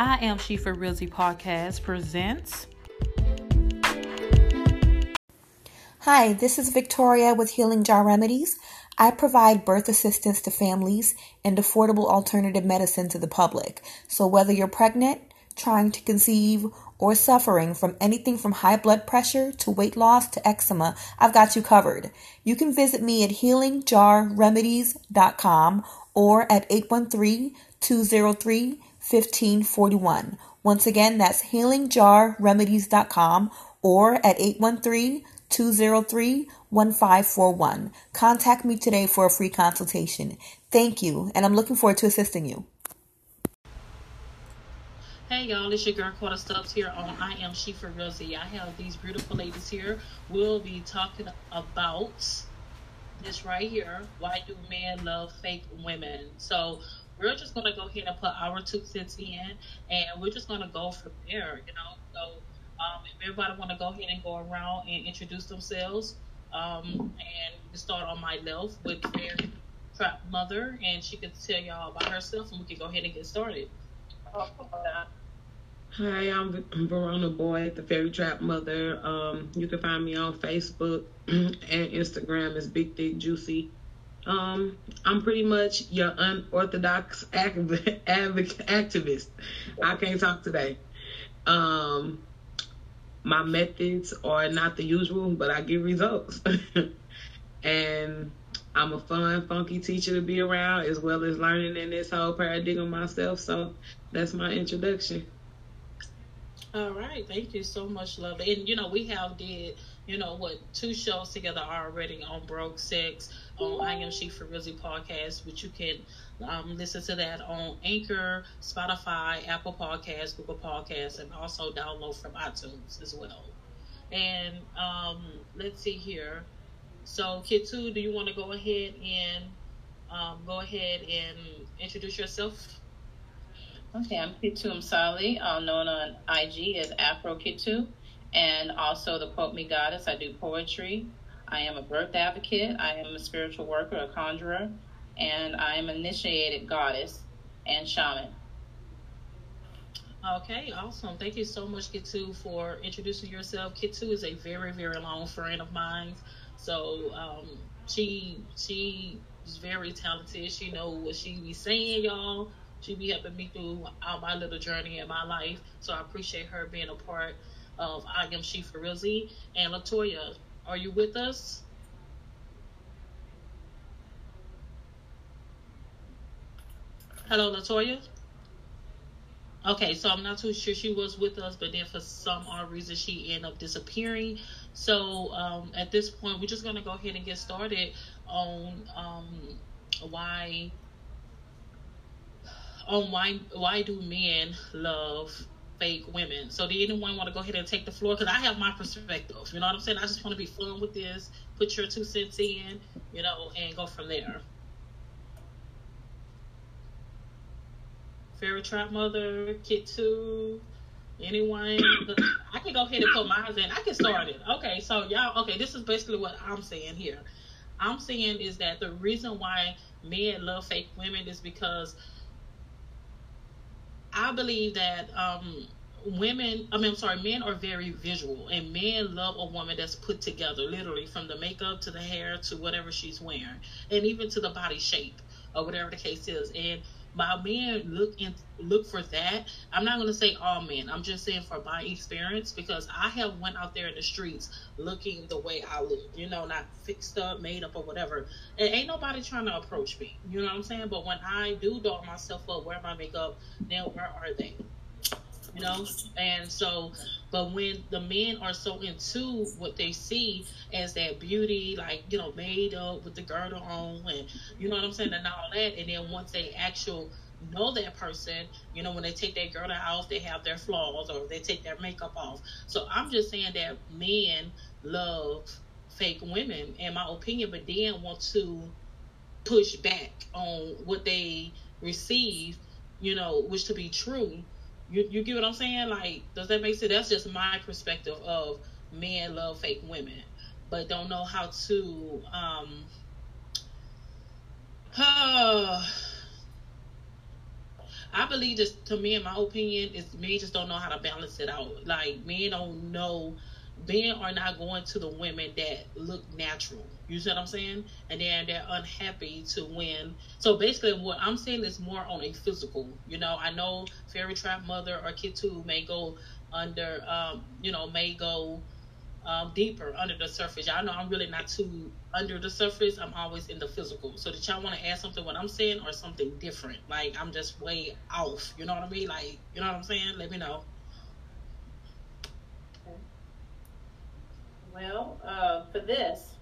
I am Shifa Rizzi Podcast presents. Hi, this is Victoria with Healing Jar Remedies. I provide birth assistance to families and affordable alternative medicine to the public. So whether you're pregnant, trying to conceive, or suffering from anything from high blood pressure to weight loss to eczema, I've got you covered. You can visit me at healingjarremedies.com or at 813-203-1541. Once again, that's healingjarremedies.com or at 813-203-1541. Contact me today for a free consultation. Thank you, and I'm looking forward to assisting you. Hey y'all, it's your girl Quarter Stubbs here on I Am Shifa Rizzi. I have these beautiful ladies here. We'll be talking about this right here. Why do men love fake women? So we're just gonna go ahead and put our two cents in, and we're just gonna go from there. You know, so um, if everybody want to go ahead and go around and introduce themselves, um, and start on my left with Fairy Trap Mother, and she could tell y'all about herself, and we can go ahead and get started. Hi, I'm Verona Boyd, the Fairy Trap Mother. Um, you can find me on Facebook and Instagram as Big Thick Juicy. Um, I'm pretty much your unorthodox activist. I can't talk today. Um, my methods are not the usual, but I get results. and I'm a fun, funky teacher to be around, as well as learning in this whole paradigm myself. So that's my introduction. All right, thank you so much, lovely. And you know, we have did you know what two shows together already on Broke Sex on I Am She for Rizzi podcast, which you can um, listen to that on Anchor, Spotify, Apple Podcasts, Google Podcasts, and also download from iTunes as well. And um, let's see here. So, Kitu, do you want to go ahead and um, go ahead and introduce yourself? Okay, I'm Kitu Msali, uh, known on IG as Afro Kitu, and also the Quote Me Goddess. I do poetry. I am a birth advocate. I am a spiritual worker, a conjurer, and I am initiated goddess and shaman. Okay, awesome. Thank you so much, Kitu, for introducing yourself. Kitu is a very, very long friend of mine. So um, she she is very talented. She know what she be saying, y'all. She be helping me through all my little journey in my life. So I appreciate her being a part of I Am She. And Latoya, are you with us? Hello, Latoya. Okay, so I'm not too sure she was with us, but then for some odd reason she ended up disappearing. So um, at this point, we're just gonna go ahead and get started on um, why on why why do men love fake women. So, do anyone want to go ahead and take the floor? Because I have my perspective. You know what I'm saying? I just want to be fun with this. Put your two cents in, you know, and go from there. Fairy Trap Mother, Kitu, anyone? I can go ahead and put mine in. I can start it. Okay, so y'all, okay, this is basically what I'm saying here. I'm saying is that the reason why men love fake women is because I believe that um, women, I mean, I'm sorry, men are very visual, and men love a woman that's put together, literally from the makeup to the hair to whatever she's wearing, and even to the body shape or whatever the case is. And my men look in look for that. I'm not gonna say all men. I'm just saying for my experience because I have went out there in the streets looking the way I look. You know, not fixed up, made up, or whatever. And ain't nobody trying to approach me. You know what I'm saying? But when I do doll myself up, wear my makeup, then where are they? You know? And so but when the men are so into what they see as that beauty like you know made up with the girdle on and you know what i'm saying and all that and then once they actual know that person you know when they take their girdle off they have their flaws or they take their makeup off. So i'm just saying that men love fake women in my opinion but then want to push back on what they receive you know which to be true you you get what I'm saying? Like, does that make sense? That's just my perspective of men love fake women, but don't know how to um uh, I believe just to me, in my opinion, is men just don't know how to balance it out. Like men don't know, men are not going to the women that look natural. You see what I'm saying? And then they're unhappy to win. So basically, what I'm saying is more on a physical. You know, I know Fairy Trap Mother or Kitu may go under, um, you know, may go um, deeper under the surface. Y'all know I'm really not too under the surface. I'm always in the physical. So did y'all want to add something what I'm saying or something different? Like I'm just way off. You know what I mean? Like you know what I'm saying? Let me know. Well, uh, for this,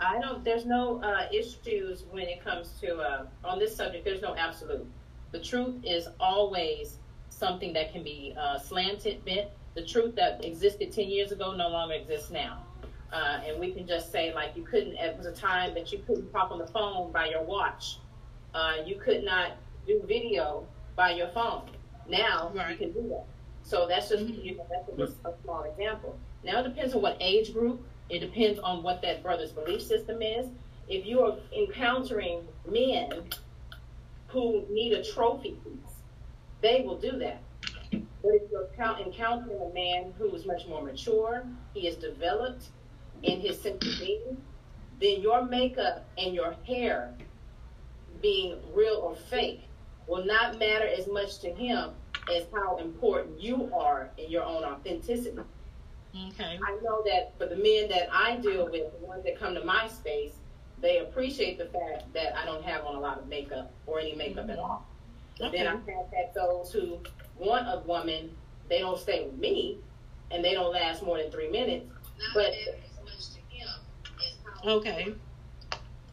I don't. There's no uh, issues when it comes to uh, on this subject. There's no absolute. The truth is always something that can be uh, slanted, bent, the truth that existed 10 years ago no longer exists now. Uh, and we can just say, like, you couldn't, it was a time that you couldn't pop on the phone by your watch. Uh, you could not do video by your phone. Now right. you can do that. So that's just, mm-hmm. you know, that's a, a small example. Now it depends on what age group. It depends on what that brother's belief system is. If you are encountering men who need a trophy piece, they will do that. But if you're encountering a man who is much more mature, he is developed in his sense of being, then your makeup and your hair being real or fake will not matter as much to him as how important you are in your own authenticity. Okay. I know that for the men that I deal with, the ones that come to my space, they appreciate the fact that I don't have on a lot of makeup or any makeup mm-hmm. at all. Okay. Then I have had those who want a woman, they don't stay with me, and they don't last more than three minutes. But okay.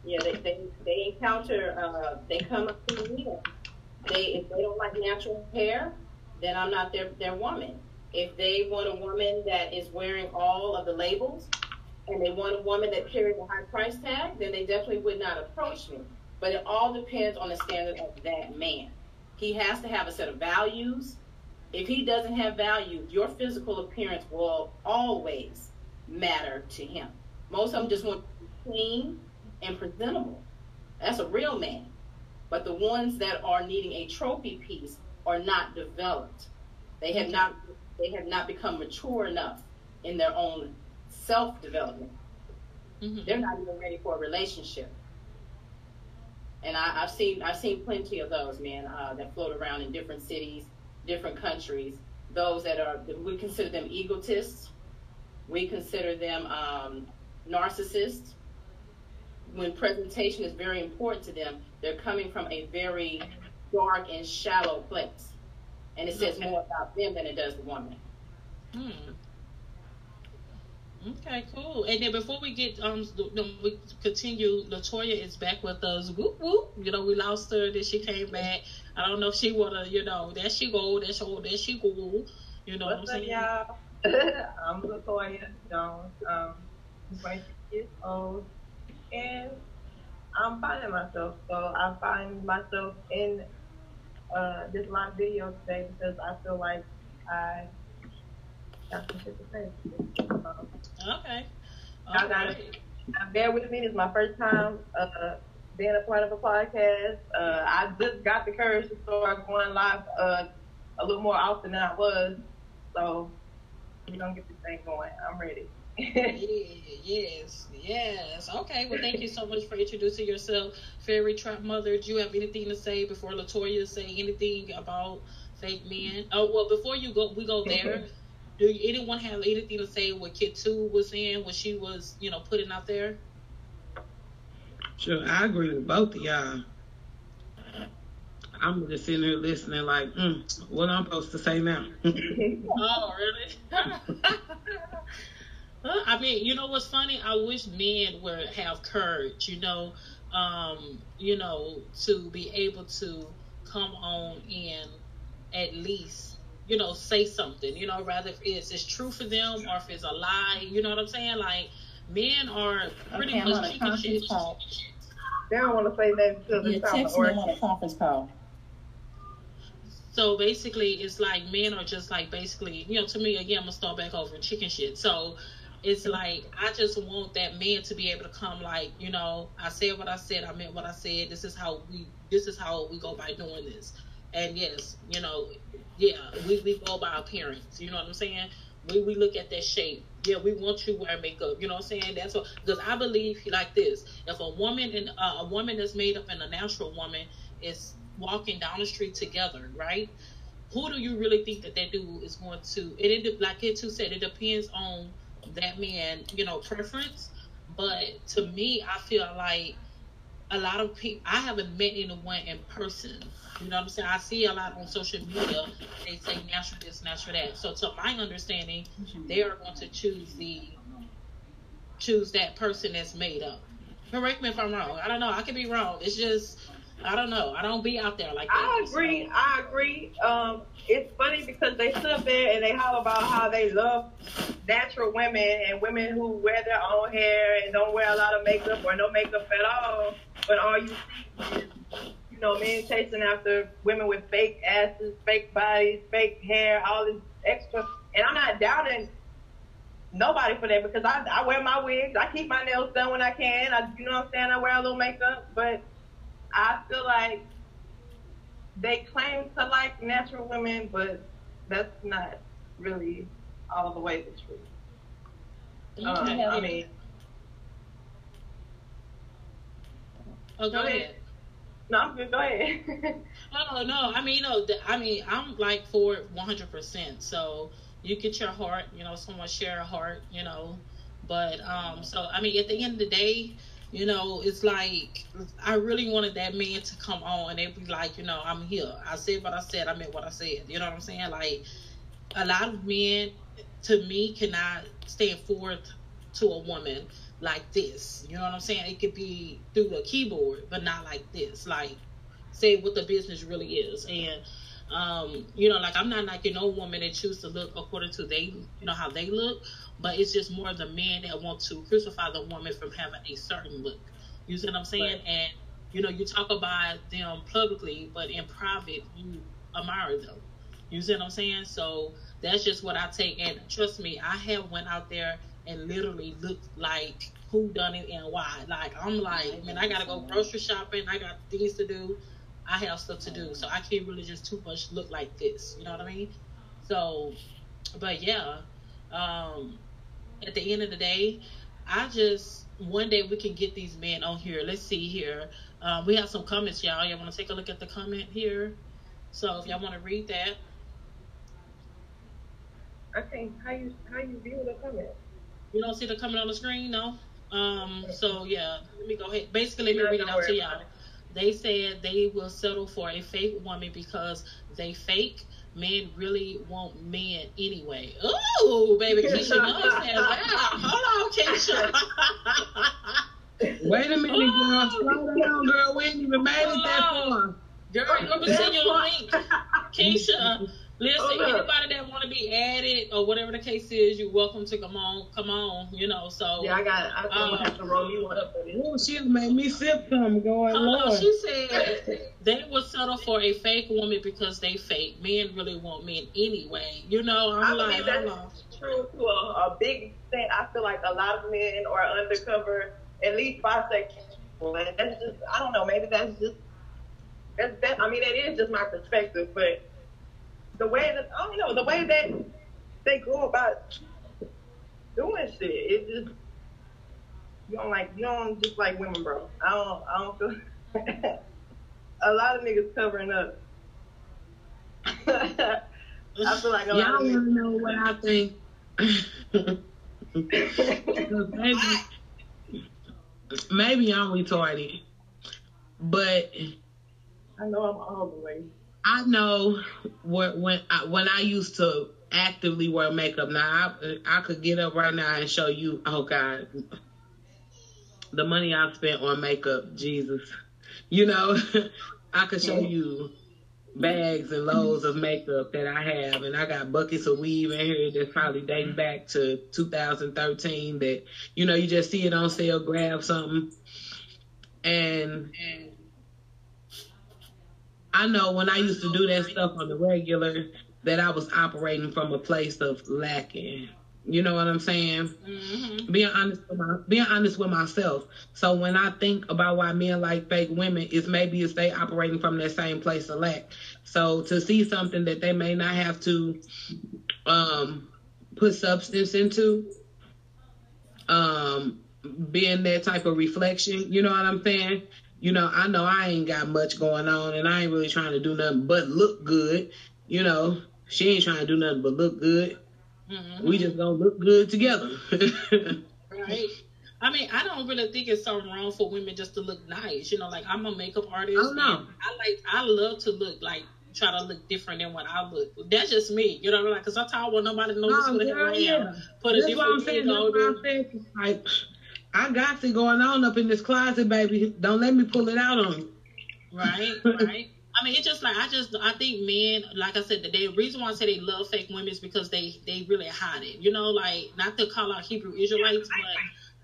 Yeah, they they, they encounter. Uh, they come up to me. They if they don't like natural hair, then I'm not their their woman. If they want a woman that is wearing all of the labels, and they want a woman that carries a high price tag, then they definitely would not approach me. But it all depends on the standard of that man. He has to have a set of values. If he doesn't have values, your physical appearance will always matter to him. Most of them just want clean and presentable. That's a real man. But the ones that are needing a trophy piece are not developed. They have not they have not become mature enough in their own self development. Mm-hmm. They're not even ready for a relationship and I, have seen I've seen plenty of those men uh, that float around in different cities, different countries. Those that are we consider them egotists, we consider them um, narcissists. When presentation is very important to them, they're coming from a very dark and shallow place, and it says okay. more about them than it does the woman. Hmm. Okay, cool. And then before we get um we continue, Latoya is back with us. Whoop whoop. You know, we lost her, then she came back. I don't know if she wanna, you know, there she go, there she go, there she go. You know What's what I'm saying? Up, y'all? I'm Latoya Jones. Um, 26 years old, and I'm finding myself. So I find myself in uh, this live video today because I feel like I got some shit to say. Um, Okay. All got Bear with me. It's my first time uh, being a part of a podcast. Uh, I just got the courage to start going live uh, a little more often than I was. So we're going to get this thing going. I'm ready. yes, yes. Okay, well, thank you so much for introducing yourself, Fairy Trap Mother. Do you have anything to say before Latoya say anything about fake men? Oh, well, before you go, we go there do anyone have anything to say what Kitu was saying, what she was, you know, putting out there? Sure, I agree with both of y'all. I'm just sitting here listening, like, mm, what I'm supposed to say now? oh, really? I mean, you know what's funny? I wish men would have courage, you know, um, you know, to be able to come on and at least you know, say something, you know, rather if it's, it's true for them or if it's a lie, you know what I'm saying? Like, men are pretty okay, much chicken shit. They don't want to say that to the yeah, text me on a conference call. So basically, it's like men are just like basically, you know, to me again, I'm gonna start back over chicken shit. So it's like I just want that man to be able to come, like, you know, I said what I said, I meant what I said. This is how we, this is how we go by doing this And yes, you know, yeah, we, we go by appearance. You know what I'm saying? We we look at that shape. Yeah, we want you wear makeup. You know what I'm saying? That's what because I believe like this: if a woman and uh, a woman that's made up and a natural woman is walking down the street together, right? Who do you really think that that dude is going to? And it like it too said, it depends on that man, you know, preference. But to me, I feel like a lot of people I haven't met anyone in person. You know what I'm saying? I see a lot on social media. They say natural this, natural that. So to my understanding, they are going to choose the choose that person that's made up. Correct me if I'm wrong. I don't know. I could be wrong. It's just I don't know. I don't be out there like that. I agree. So. I agree. Um, it's funny because they sit there and they holler about how they love natural women and women who wear their own hair and don't wear a lot of makeup or no makeup at all. But all you see is, you know, men chasing after women with fake asses, fake bodies, fake hair, all this extra. And I'm not doubting nobody for that because I, I wear my wigs. I keep my nails done when I can. I, you know what I'm saying? I wear a little makeup, but I feel like they claim to like natural women, but that's not really all the way the truth. Um, I mean, oh, go, ahead. No, I'm good. Go ahead. oh no, I mean, you know, I mean, I'm like for it 100. percent So you get your heart, you know, someone share a heart, you know, but um, so I mean, at the end of the day, you know, it's like I really wanted that man to come on and be like, you know, I'm here. I said what I said. I meant what I said. You know what I'm saying? Like a lot of men, to me, cannot stand forth to a woman like this. You know what I'm saying? It could be through the keyboard, but not like this. Like say what the business really is. And um, you know, like I'm not knocking no woman that choose to look according to they, you know, how they look, but it's just more the men that want to crucify the woman from having a certain look. You see what I'm saying? Right. And you know, you talk about them publicly, but in private, you admire them. You see what I'm saying? So that's just what I take. And trust me, I have went out there and literally looked like who done it and why. Like I'm like, man, I gotta go grocery shopping. I got things to do. I have stuff to do, so I can't really just too much look like this. You know what I mean? So, but yeah, um, at the end of the day, I just one day we can get these men on here. Let's see here. Um, we have some comments, y'all. Y'all want to take a look at the comment here? So if y'all want to read that. Okay, how you how you view the comment? You don't see the comment on the screen, no. Um. So yeah, let me go ahead. Basically, let me read it out to y'all. They said they will settle for a fake woman because they fake. Men really want men anyway. Ooh, baby, Keisha knows that. Wow. Hold on, Keisha. Wait a minute, girl. Slow down, girl. We ain't even made it that far. Girl, I'm gonna send you a link. Keisha, Listen, oh, anybody that want to be added or whatever the case is, you're welcome to come on. Come on, you know. So yeah, I got. I um, have to roll you one up for this. Oh, she made me sip some. Going uh, She said they would settle for a fake woman because they fake. Men really want men anyway. You know, I'm I like, believe that's true to a, a big extent. I feel like a lot of men are undercover, at least bisexual. And that's just, I don't know. Maybe that's just. That's that. I mean, that is just my perspective, but the way that I don't know the way that they go about doing shit. It just you don't like you don't just like women, bro. I don't I don't feel a lot of niggas covering up. I feel like a y'all want to know what I think. maybe, maybe I'm retarded, but I know I'm all the way. I know when I, when I used to actively wear makeup. Now I I could get up right now and show you. Oh God, the money I spent on makeup. Jesus, you know, I could show you bags and loads of makeup that I have, and I got buckets of weave in here that's probably dating back to 2013. That you know, you just see it on sale, grab something, and. and I know when I used to do that stuff on the regular that I was operating from a place of lacking. You know what I'm saying? Mm-hmm. Being honest with my, being honest with myself. So when I think about why men like fake women, is maybe it's they operating from that same place of lack. So to see something that they may not have to um, put substance into, um, being that type of reflection, you know what I'm saying? You know, I know I ain't got much going on and I ain't really trying to do nothing but look good. You know, she ain't trying to do nothing but look good. Mm-hmm. We just gonna look good together. right. I mean, I don't really think it's something wrong for women just to look nice. You know, like I'm a makeup artist. Oh no. I like I love to look like try to look different than what I look. That's just me. You know what I mean? Like, cause sometimes I want nobody to know no, who the hell I am. Put a That's different what I'm saying. That's what I'm saying. Like, I got it going on up in this closet, baby. Don't let me pull it out on you. Right, right. I mean, it's just like I just I think men, like I said, the, the reason why I say they love fake women is because they they really hide it. You know, like not to call out Hebrew Israelites, but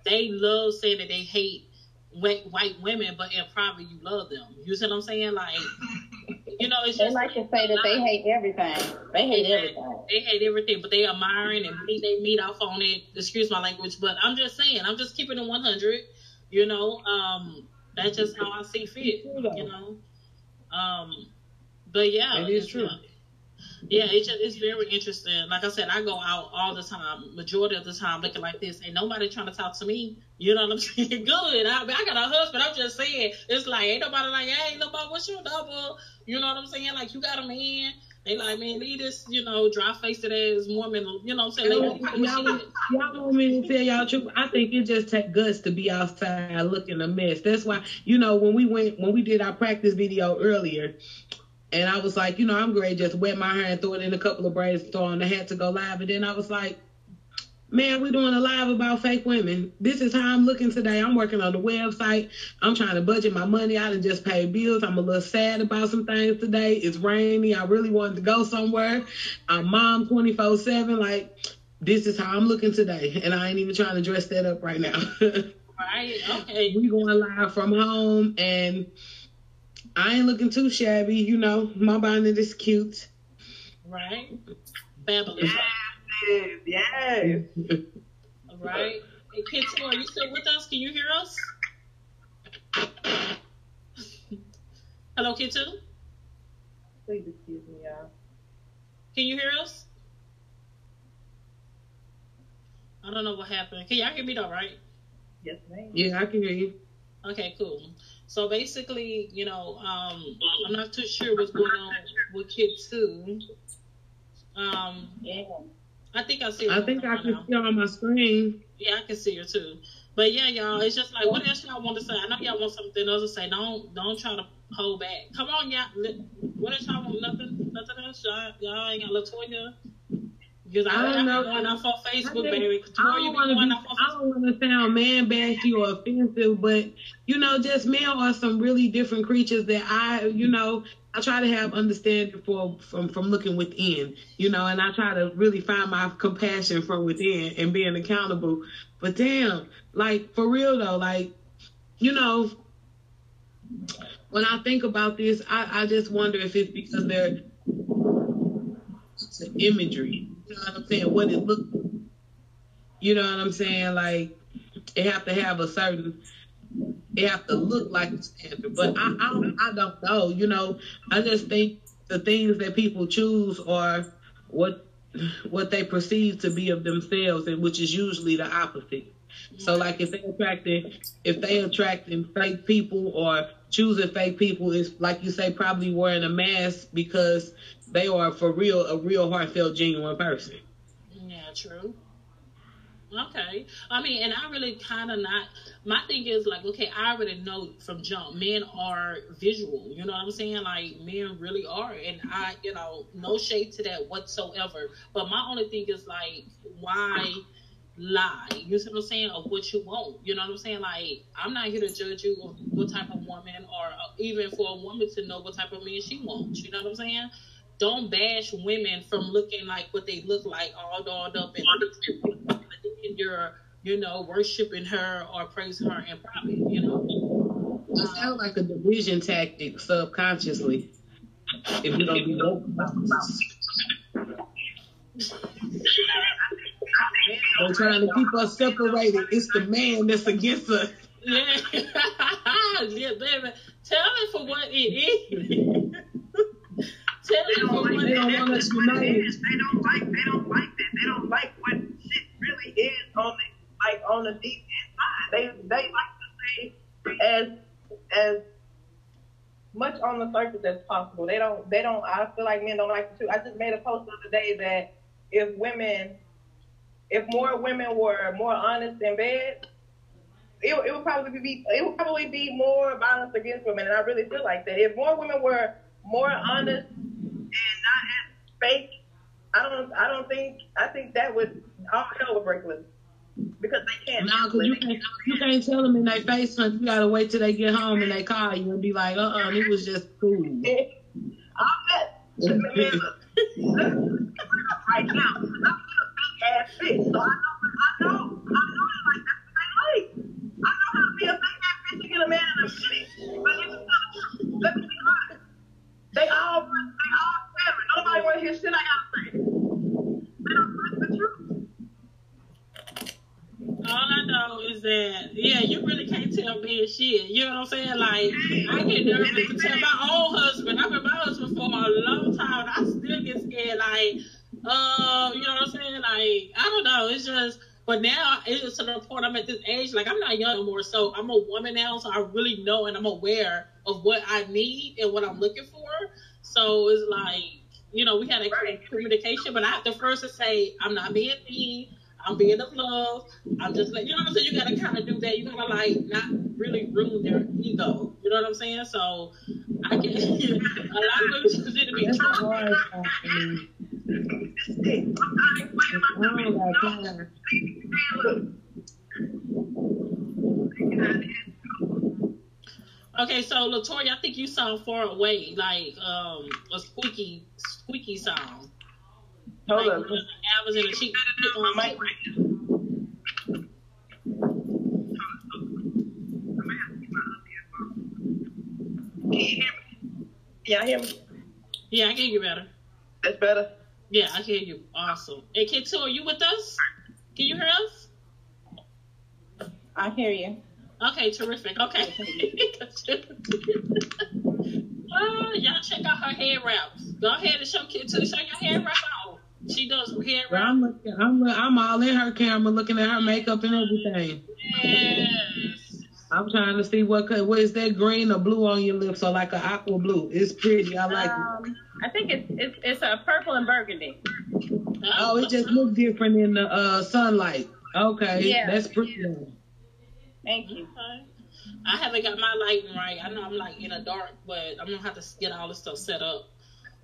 they love saying that they hate white white women, but in private you love them. You see what I'm saying? Like, you know, it's they like to say that they hate everything. They hate everything. They hate everything, but they are admiring and they, they meet off on it. Excuse my language, but I'm just saying, I'm just keeping it 100. You know, um, that's just how I see fit. You know. Um, but yeah, it is true. Yeah, it's just, it's very interesting. Like I said, I go out all the time, majority of the time, looking like this. Ain't nobody trying to talk to me. You know what I'm saying? Good. I, I got a husband. I'm just saying, it's like ain't nobody like, hey, nobody, what's your double? You know what I'm saying? Like you got a man. They like, man, leave this, you know, dry faced ass woman, you know what I'm saying? Like, y'all, y'all want me to tell y'all truth? I think it just takes guts to be outside looking a mess. That's why, you know, when we went, when we did our practice video earlier, and I was like, you know, I'm great, just wet my hair and throw it in a couple of braids, throw on the hat to go live. And then I was like, Man, we're doing a live about fake women. This is how I'm looking today. I'm working on the website. I'm trying to budget my money out and just pay bills. I'm a little sad about some things today. It's rainy. I really wanted to go somewhere. I'm mom 24 7. Like, this is how I'm looking today. And I ain't even trying to dress that up right now. right. Okay. We going live from home and I ain't looking too shabby. You know, my bonnet is cute. Right. Babylon. Yes, yes. All right. Hey, Kitty, are you still with us? Can you hear us? Hello, Kitty. Please excuse me, y'all. Can you hear us? I don't know what happened. Can y'all hear me though, right? Yes, ma'am. Yeah, I can hear you. Okay, cool. So basically, you know, um, I'm not too sure what's going on with Kid Two. Um, yeah. I think I see. I think I can now. see her on my screen. Yeah, I can see her too. But yeah, y'all, it's just like, what else y'all want to say? I know y'all want something else to say. Don't don't try to hold back. Come on, y'all. What else y'all want? Nothing, nothing else. Y'all, y'all ain't got Latoya. Because I, I don't know. Going off on Facebook. I don't want to. I don't want to sound man bashy or offensive, but you know, just men are some really different creatures that I, you know, I try to have understanding for from from looking within, you know, and I try to really find my compassion from within and being accountable. But damn, like for real though, like you know, when I think about this, I, I just wonder if it's because they're the imagery. You know what I'm saying? What it looks. You know what I'm saying? Like it have to have a certain it have to look like a standard. But I, I, don't, I don't know. You know, I just think the things that people choose are what what they perceive to be of themselves, and which is usually the opposite. So, like if they attracting if they attracting fake people or choosing fake people, is like you say, probably wearing a mask because they are for real a real heartfelt, genuine person. Yeah, true. Okay. I mean, and I really kind of not. My thing is like, okay, I already know from jump, men are visual. You know what I'm saying? Like, men really are, and I, you know, no shade to that whatsoever. But my only thing is like, why? Lie. You see what I'm saying? Of what you want. You know what I'm saying? Like, I'm not here to judge you of what type of woman, or uh, even for a woman to know what type of man she wants. You know what I'm saying? Don't bash women from looking like what they look like, all dolled up and you're, you know, worshiping her or praising her in private, you know? It sounds like a division tactic subconsciously. If you don't be open about They're trying to keep us separated. It's the man that's against us. Yeah, yeah, baby. Tell it for what it is. Tell They it for like what They it don't is. want us That's what it They don't like. They don't like that. They don't like what shit really is on the like on the deep inside. They they like to stay as as much on the surface as possible. They don't. They don't. I feel like men don't like to. I just made a post the other day that if women, if more women were more honest in bed. It, it would probably be it would probably be more violence against women, and I really feel like that. If more women were more honest and not as fake, I don't I don't think I think that would all hell would break loose because they can't. No, because you can't, you can't tell them in their face, son. You gotta wait till they get home and they call you and be like, uh uh it was just cool. I'm not. Man, look, look, right now, not. Not young anymore, so I'm a woman now, so I really know and I'm aware of what I need and what I'm looking for. So it's like, you know, we had a communication, but I have to first say, I'm not being mean. I'm being of love. I'm just like, you know what I'm saying? You gotta kind of do that. You gotta like not really ruin their ego. You know what I'm saying? So I can. a lot of women just need to be That's a true. hard Okay, so Latoya, I think you sound far away, like um a squeaky, squeaky sound. Hold like, up. I was in a cheap. My mic right now. Can you hear me? Y'all hear me? Yeah, I can hear you better. That's better. Yeah, I hear you. Awesome. Hey, Kitu, are you with us? Can you hear us? I hear you. Okay, terrific. Okay. uh, y'all check out her hair wraps. Go ahead and show Kitu. Show your hair wrap out. She does hair But wrap. I'm looking, I'm, I'm all in her camera, looking at her makeup and everything. Yes. I'm trying to see what co- what is that green or blue on your lips or like an aqua blue. It's pretty. I like it. Um, I think it's it's it's a purple and burgundy. Oh, it just looks different in the uh, sunlight. Okay, Yeah. that's pretty. Thank you. Okay. I haven't got my lighting right. I know I'm like in the dark, but I'm gonna have to get all this stuff set up.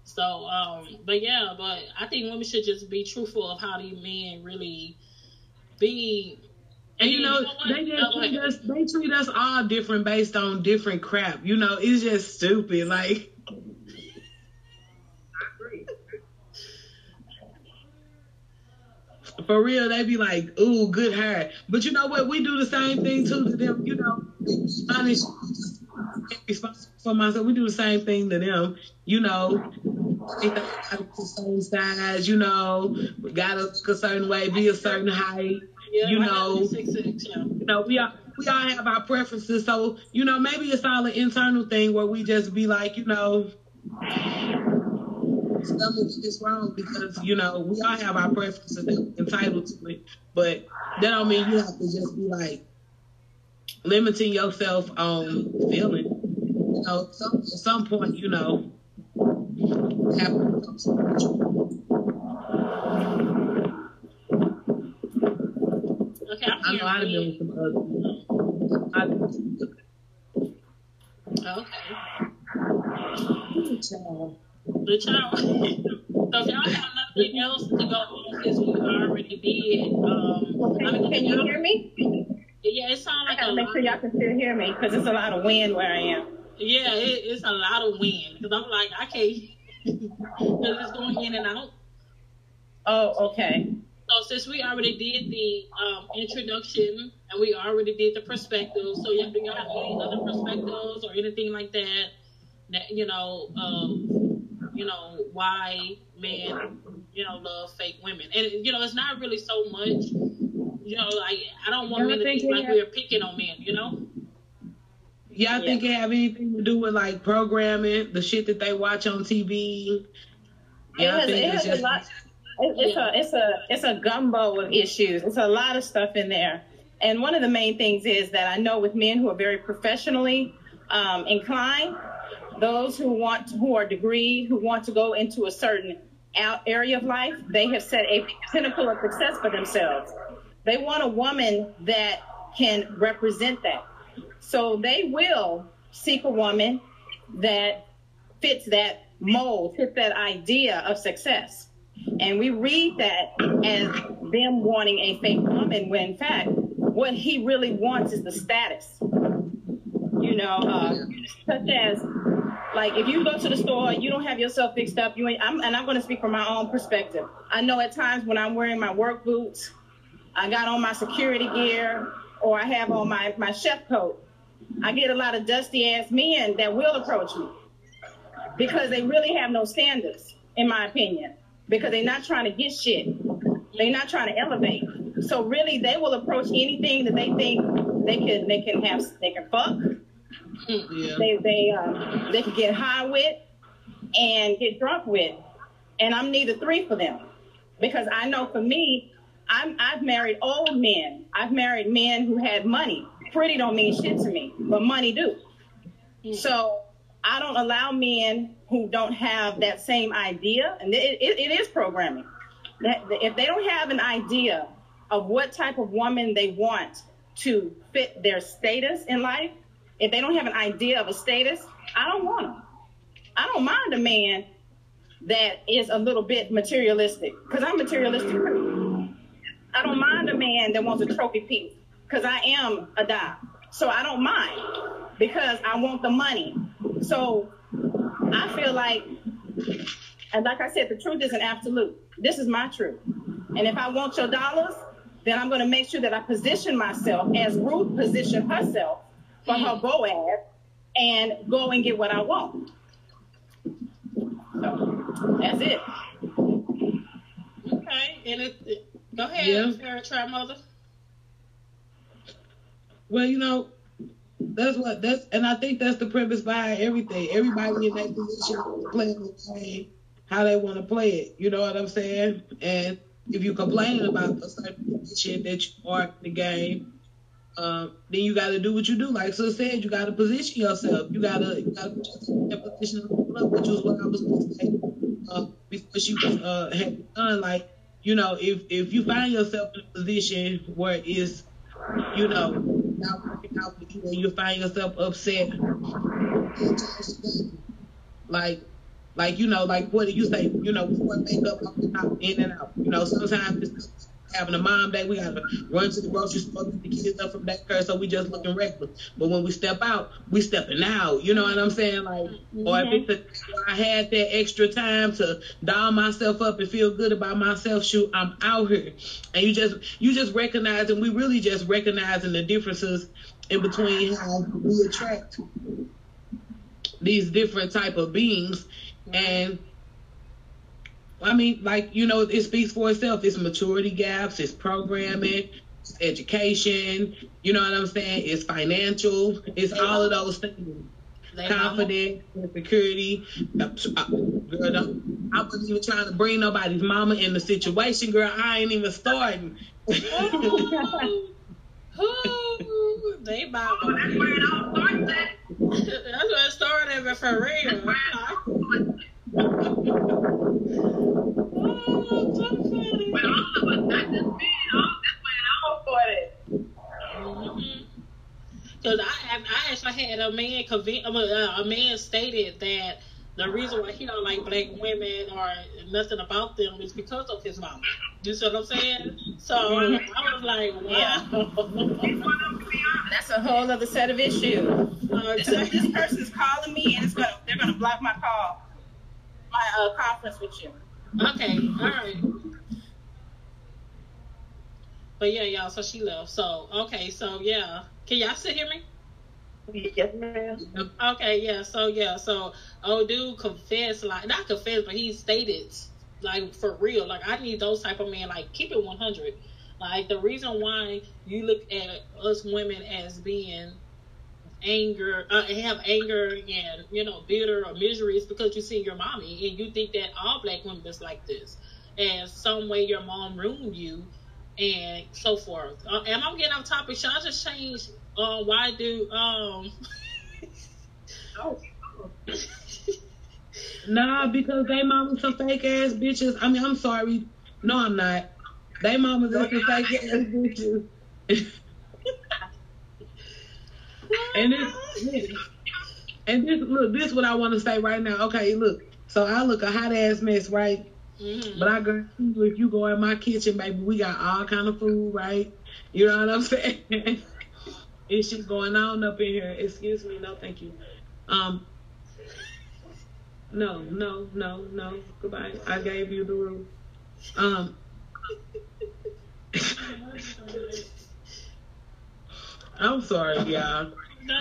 So, um, but yeah, but I think women should just be truthful of how these men really be. And you know, they just treat us, they treat us all different based on different crap. You know, it's just stupid. Like, I agree. For real, they be like, ooh, good hair. But you know what? We do the same thing too to them. You know, honest, responsible for myself. We do the same thing to them. You know, same size. You know, we gotta look a certain way, be a certain height. Yeah, you know, six six. Yeah. you know, we all we all have our preferences. So, you know, maybe it's all an internal thing where we just be like, you know, something is wrong because, you know, we all have our preferences and entitled to it. But that don't mean you have to just be like limiting yourself on feeling. You know, some at some point, you know, have to spiritual. Okay, I know I'd have been with some other. Okay. Child. The child. so if y'all have nothing else to go on, since we already did, um, I mean, Can you hear me? Yeah, it sounds like I gotta make sure y'all can still hear me because it's a lot of wind where I am. Yeah, it, it's a lot of wind because I'm like I can't because it's going in and out. Oh, okay. So since we already did the um, introduction and we already did the perspective, so do y'all have any other perspectives or anything like that? That you know, um, you know, why men you know, love fake women. And, you know, it's not really so much, you know, like, I don't want men to think like we're picking on men, you know? Yeah, I yeah. think it have anything to do with like programming, the shit that they watch on TV. Yeah, it has, it has just, a lot. It's yeah. a it's a it's a gumbo of issues. It's a lot of stuff in there. And one of the main things is that I know with men who are very professionally um, inclined, those who want who are degreed, who want to go into a certain area of life, they have set a pinnacle of success for themselves. They want a woman that can represent that. So they will seek a woman that fits that mold, fits that idea of success. And we read that as them wanting a fake woman when in fact what he really wants is the status. You know, uh, such as like if you go to the store, you don't have yourself fixed up. You ain't, I'm, and I'm going to speak from my own perspective. I know at times when I'm wearing my work boots, I got on my security gear, or I have on my my chef coat. I get a lot of dusty ass men that will approach me because they really have no standards, in my opinion, because they're not trying to get shit. They're not trying to elevate. So really, they will approach anything that they think they can they can have they can fuck yeah. They they uh, they can get high with and get drunk with, and I'm neither three for them because I know for me, I'm I've married old men. I've married men who had money. Pretty don't mean shit to me, but money do. Mm. So I don't allow men who don't have that same idea, and it, it, it is programming. That if they don't have an idea of what type of woman they want to fit their status in life, if they don't have an idea of a status, I don't want them. I don't mind a man that is a little bit materialistic because I'm materialistic. I don't mind a man that wants a trophy piece because I am a dog. So I don't mind because I want the money. So I feel like, and like I said, the truth is an absolute. This is my truth. And if I want your dollars, then I'm going to make sure that I position myself as Ruth positioned herself for her mm. Boaz and go and get what I want. So that's it. Okay, and it, it go ahead, yeah. Sarah, try mother. Well, you know, that's what that's, and I think that's the premise behind everything. Everybody in that position playing the game how they want to play it. You know what I'm saying? And if you're complaining about a certain position that you are in the game, um, then you got to do what you do. Like so said, you got to position yourself. You got to you got to position, which was what I was going to say uh, before she was uh, had done. Like you know, if if you find yourself in a position where it's you know not working out with you, and you find yourself upset, like like you know, like what do you say? You know, before makeup, in and out. You know, sometimes it's having a mom day, we gotta run to the grocery store, get the kids up from that curse, so we just looking reckless. But when we step out, we stepping out. You know what I'm saying? Like, mm-hmm. or if it's a, I had that extra time to doll myself up and feel good about myself, shoot, I'm out here. And you just you just recognizing, we really just recognizing the differences in between how we attract these different type of beings and I mean, like, you know, it speaks for itself. It's maturity gaps, it's programming, it's education, you know what I'm saying? It's financial, it's all of those things. Confidence, security. Uh, girl, I wasn't even trying to bring nobody's mama in the situation, girl. I ain't even starting. Ooh, they mama. That's where it all started. That's where it started, for real. Because I, I actually had a man convinced, a man stated that the reason why he don't like black women or nothing about them is because of his mama. You see what I'm saying? So mm-hmm. I was like, wow. Yeah. That's a whole other set of issues. Uh, this, this person's calling me and it's gonna they're gonna block my call, my uh, conference with you. Okay, all right. But yeah, y'all. So she left. So okay. So yeah. Can y'all still hear me? Yes, ma'am. Okay, yeah. So yeah. So old dude confessed, like not confessed, but he stated Like for real. Like I need those type of men. Like keep it one hundred. Like the reason why you look at us women as being anger, uh, have anger and you know bitter or misery is because you see your mommy and you think that all black women is like this, and some way your mom ruined you, and so forth. Uh, and I'm getting off topic. Should I just change? Uh, why do um? oh. nah, because they mamas some fake ass bitches. I mean, I'm sorry. No, I'm not. They mamas are some fake ass bitches. and this, and this, look, this is what I want to say right now. Okay, look. So I look a hot ass mess, right? Mm-hmm. But I guarantee you, if you go in my kitchen, baby, we got all kind of food, right? You know what I'm saying? it's just going on up in here. Excuse me, no, thank you. Um, no, no, no, no. Goodbye. I gave you the room. Um. I'm sorry, y'all.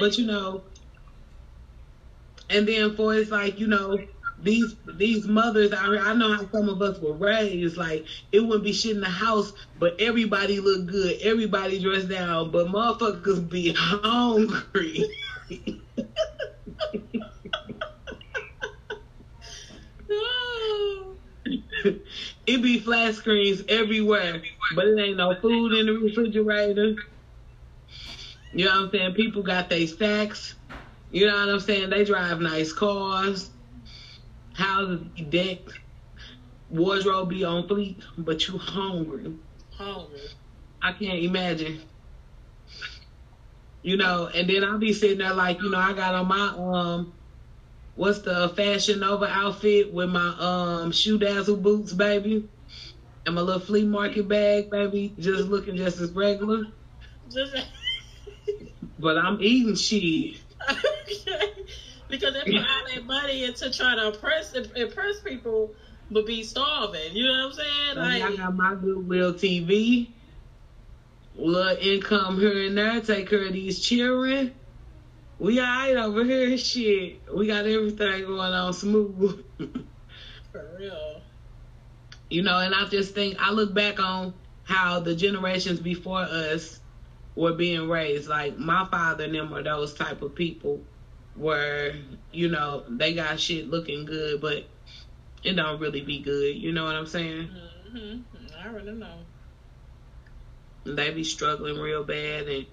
But you know, and then for it's like, you know, these these mothers here, I know how some of us were raised. Like it wouldn't be shit in the house, but everybody look good, everybody dressed down, but motherfuckers be hungry. it be flat screens everywhere, but it ain't no food in the refrigerator. You know what I'm saying? People got their stacks. You know what I'm saying? They drive nice cars. Houses be decked. Wardrobe be on fleek, but you hungry. Hungry. I can't imagine. You know, and then I'll be sitting there like, you know, I got on my um what's the fashion Nova outfit with my um ShoeDazzle boots, baby. And my little flea market bag, baby, just looking just as regular. Just but I'm eating shit. because they put all that money into trying to impress impress people, but be starving. You know what I'm saying? Like, I got my Goodwill TV, little income here and there, take care of these children. We alright over here, shit. We got everything going on smooth. For real. You know, and I just think I look back on how the generations before us were being raised. Like my father and them are those type of people where, you know, they got shit looking good, but it don't really be good. You know what I'm saying? Mm-hmm. I really know. They be struggling real bad and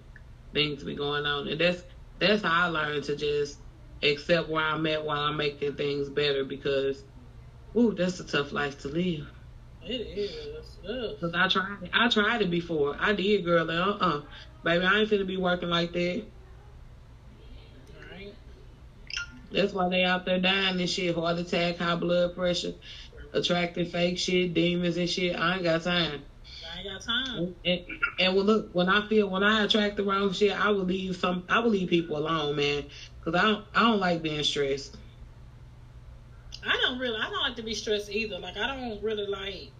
things be going on. And that's that's how I learned to just accept where I'm at while I'm making things better because ooh, that's a tough life to live. It is. Cause I tried it. I tried it before. I did, girl. Uh, uh baby, I ain't finna be working like that. Right. That's why they out there dying and shit. Heart attack, high blood pressure, attracting fake shit, demons and shit. I ain't got time. I ain't got time. And, and, well, look, when I feel when I attract the wrong shit, I will leave some. I will leave people alone, man. Cause I don't. I don't like being stressed. I don't really. I don't like to be stressed either. Like I don't really like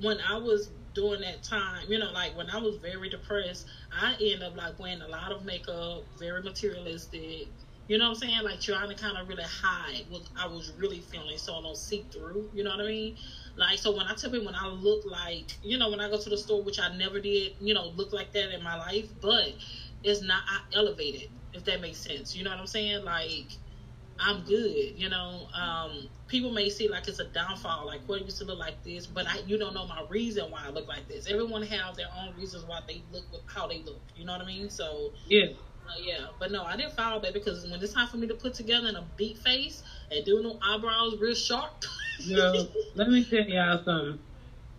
when I was during that time, you know, like when I was very depressed, I end up like wearing a lot of makeup, very materialistic. You know what I'm saying? Like trying to kind of really hide what I was really feeling, so I don't see through. You know what I mean? Like so, when I tell people when I look like, you know, when I go to the store, which I never did, you know, look like that in my life, but it's not I elevated. If that makes sense, you know what I'm saying? Like I'm good. You know, um, people may see like it's a downfall, like what used to look like this, but I, you don't know my reason why I look like this. Everyone has their own reasons why they look with how they look. You know what I mean? So yeah, uh, yeah. But no, I didn't follow that because when it's time for me to put together in a beat face and do no eyebrows real sharp. yeah, let me tell y'all something.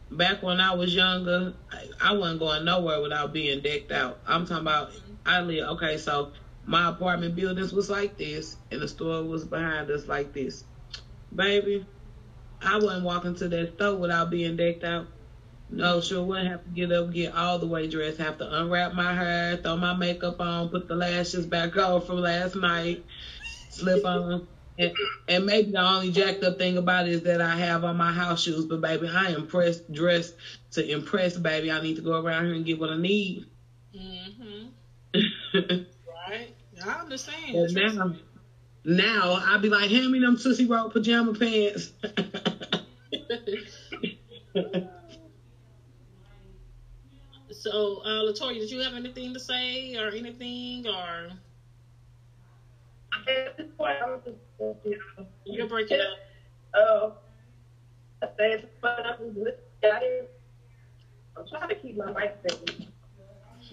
Back when I was younger, I, I wasn't going nowhere without being decked out. I'm talking about I live okay, so my apartment buildings was like this, and the store was behind us like this. Baby, I wasn't walking to that store without being decked out. No, sure wouldn't have to get up, get all the way dressed, have to unwrap my hair, throw my makeup on, put the lashes back on from last night, slip on. And, and maybe the only jacked up thing about it is that I have on my house shoes, but baby, I am pressed, dressed to impress, baby. I need to go around here and get what I need. Mm-hmm. right. I understand. now, now I'll be like, hand me them Tootsie Roll pajama pants. so, uh, Latoya, did you have anything to say or anything or? At this point, I'm just, you know, You're breaking up. Oh, I said, but I'm listening. I'm trying to keep my mic steady.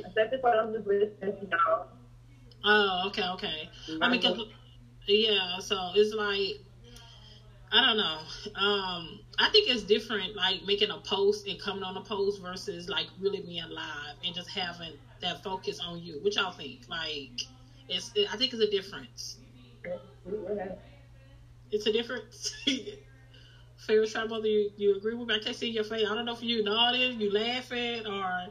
I said, this point, I'm just listening to y'all. Oh, okay, okay. I mean, cause, yeah, so it's like, I don't know. Um, I think it's different, like making a post and coming on a post versus like really being live and just having that focus on you. What y'all think? Like, it's, it, I think it's a difference. It's a difference. Favorite trap mother, you, you agree with me? I can't see your face. I don't know if you nodding, you laughing, or